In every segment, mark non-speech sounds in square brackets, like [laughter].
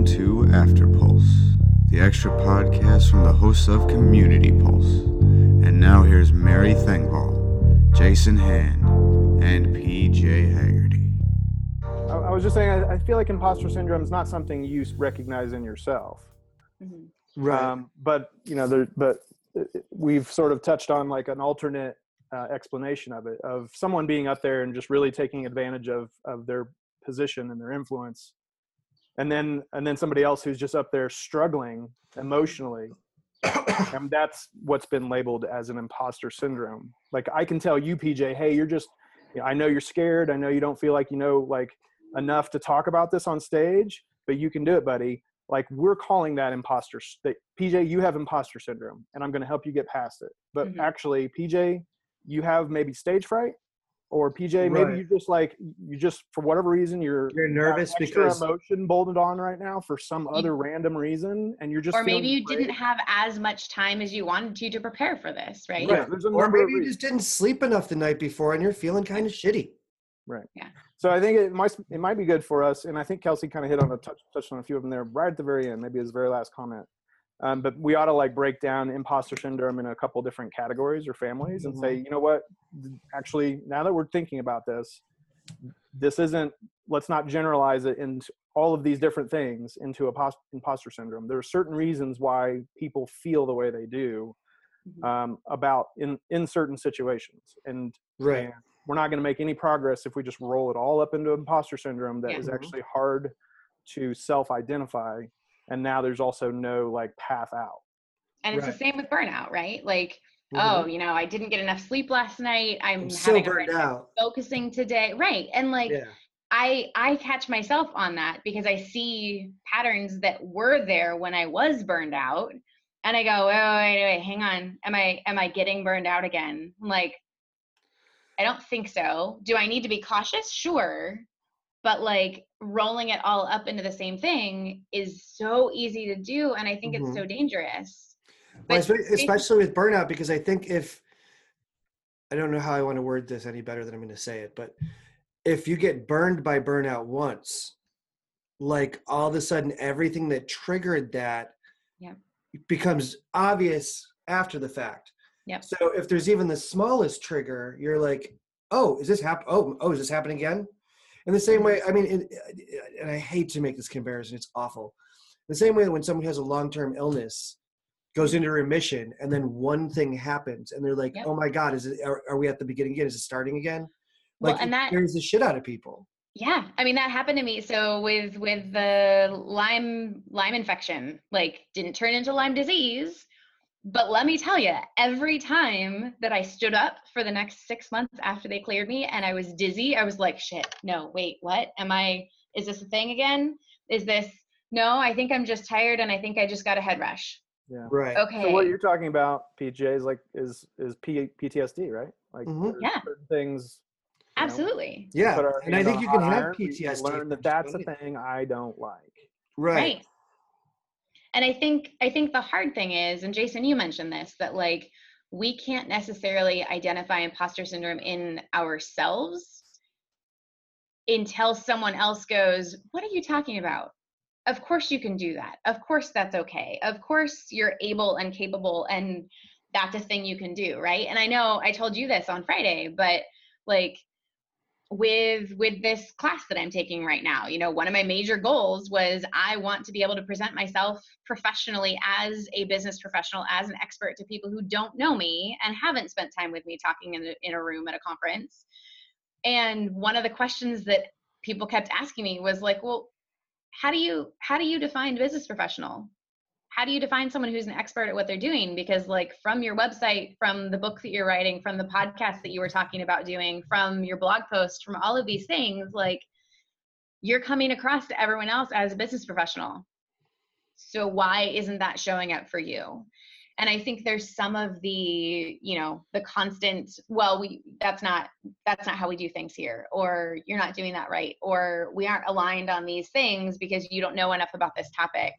Welcome to After Pulse, the extra podcast from the hosts of Community Pulse. And now here's Mary Thengvall, Jason Hand, and PJ Hagerty. I, I was just saying, I, I feel like imposter syndrome is not something you recognize in yourself. Right. Um, but you know, there, but uh, we've sort of touched on like an alternate uh, explanation of it, of someone being up there and just really taking advantage of of their position and their influence, and then and then somebody else who's just up there struggling emotionally, [coughs] and that's what's been labeled as an imposter syndrome. Like I can tell you, PJ, hey, you're just, you know, I know you're scared. I know you don't feel like you know like enough to talk about this on stage, but you can do it, buddy like we're calling that imposter that pj you have imposter syndrome and i'm going to help you get past it but Mm-hmm. Mhm. actually pj you have maybe stage fright or pj maybe Right. you just like you just for whatever reason you're You're nervous extra because emotion bolted on right now for some You- other random reason and you're just or maybe you great. didn't have as much time as you wanted to to prepare for this, right? Yeah, there's a or number of maybe you just didn't sleep enough the night before and you're feeling kind of shitty. Right. Yeah. So I think it might it might be good for us, and I think Kelsey kind of hit on a touch touched on a few of them there right at the very end, maybe his very last comment. Um, but we ought to like break down imposter syndrome in a couple different categories or families, and say, you know what, actually, now that we're thinking about this, this isn't. Let's not generalize it into all of these different things into a pos- imposter syndrome. There are certain reasons why people feel the way they do Mhm. um, about in in certain situations, and Right. and we're not going to make any progress if we just roll it all up into imposter syndrome That is Yeah. Mhm. actually hard to self-identify and now there's also no like path out And it's Right. the same with burnout, right? Like, Mhm. oh, you know, I didn't get enough sleep last night. I'm, I'm so a hard burned out. focusing today. Right. And like Yeah. I I catch myself on that because I see patterns that were there when I was burned out. And I go, wait, wait, wait, hang on. Am I am I getting burned out again? I'm like, I don't think so. Do I need to be cautious? Sure. But like rolling it all up into the same thing is so easy to do. And I think it's mm-hmm. so dangerous. Well, But especially with burnout, because I think if I don't know how I want to word this any better than I'm going to say it, but if you get burned by burnout once, like all of a sudden everything that triggered that Yeah. becomes obvious after the fact. Yep. So if there's even the smallest trigger, you're like, "Oh, is this hap- Oh, oh, is this happening again?" In the same way, I mean, it, and I hate to make this comparison; it's awful. The same way when someone has a long-term illness, goes into remission, and then one thing happens, and they're like, Yep. "Oh my God, is it? Are, are we at the beginning again? Is it starting again?" Well, Like, and it that- scares the shit out of people. Yeah, I mean that happened to me. So with with the Lyme Lyme infection, like didn't turn into Lyme disease, but let me tell you, every time that I stood up for the next 6 months after they cleared me and I was dizzy, I was like, shit, no, wait, what? Am I is this a thing again? Is this no, I think I'm just tired and I think I just got a head rush. yeah Right. Okay. so what you're talking about pj is like is is P- ptsd right like Mhm. Yeah. things you know, Absolutely. Yeah, and I think you can have PTSD. learn that that's a thing i don't like Right. right and i think i think the hard thing is and jason you mentioned this that like we can't necessarily identify imposter syndrome in ourselves until someone else goes what are you talking about? Of course you can do that. Of course that's okay. Of course you're able and capable and that's a thing you can do right? And i know i told you this on friday but like with with this class that i'm taking right now. You know one of my major goals was i want to be able to present myself professionally as a business professional as an expert to people who don't know me and haven't spent time with me talking in a, in a room at a conference. And one of the questions that people kept asking me was like well how do you how do you define business professional how do you define someone who's an expert at what they're doing? Because like from your website from the book that you're writing from the podcast that you were talking about doing from your blog post from all of these things like you're coming across to everyone else as a business professional. So why isn't that showing up for you? And i think there's some of the you know the constant well we that's not that's not how we do things here or you're not doing that right or we aren't aligned on these things because you don't know enough about this topic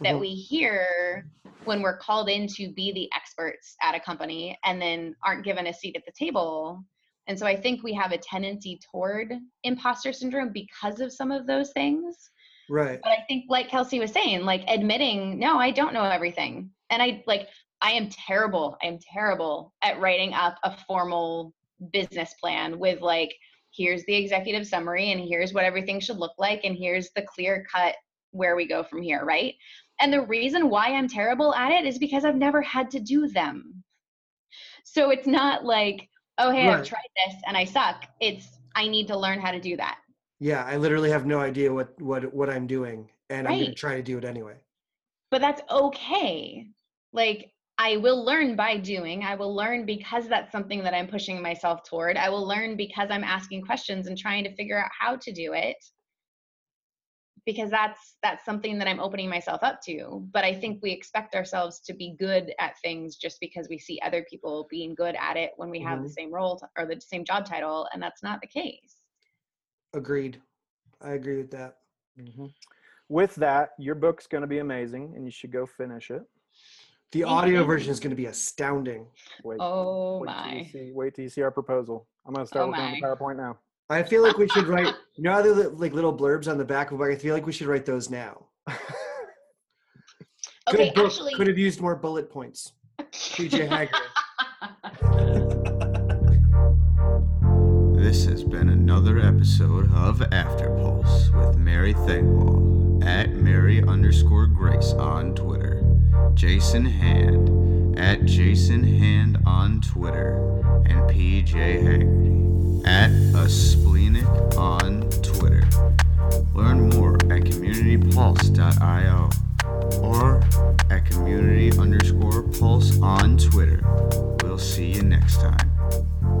that Mhm. we hear when we're called in to be the experts at a company and then aren't given a seat at the table and so i think we have a tendency toward imposter syndrome because of some of those things Right. But I think, like Kelsey was saying, like admitting, no, I don't know everything. And I like, I am terrible. I am terrible at writing up a formal business plan with like, here's the executive summary and here's what everything should look like and here's the clear cut where we go from here, right? And the reason why I'm terrible at it is because I've never had to do them. So it's not like, oh, hey, Right. I've tried this and I suck. It's, I need to learn how to do that. Yeah, I literally have no idea what what what I'm doing, and I'm gonna try to do it anyway. but that's okay. Like, I will learn by doing. I will learn because that's something that I'm pushing myself toward. I will learn because I'm asking questions and trying to figure out how to do it. Because that's that's something that I'm opening myself up to. But I think we expect ourselves to be good at things just because we see other people being good at it when we have the mm-hmm. same role t- or the same job title, and that's not the case. Agreed. I agree with that. Mm-hmm. With that, your book's going to be amazing, and you should go finish it. The Thank audio you. version is going to be astounding. Wait, Oh wait till you my. see, wait till you see our proposal. I'm going to start Oh working on the. PowerPoint now. I feel like we should write. [laughs] You know, how there are, like little blurbs on the back of a book. I feel like we should write those now. [laughs] Okay, Good book. actually, Could have used more bullet points. PJ [laughs] Hagerty. This has been another episode of After Pulse with Mary Thengvall at Mary underscore Grace on Twitter, Jason Hand at Jason Hand on Twitter, and PJ Hagerty at Spleenic on Twitter. Learn more at communitypulse.io or at community underscore pulse on Twitter. We'll see you next time.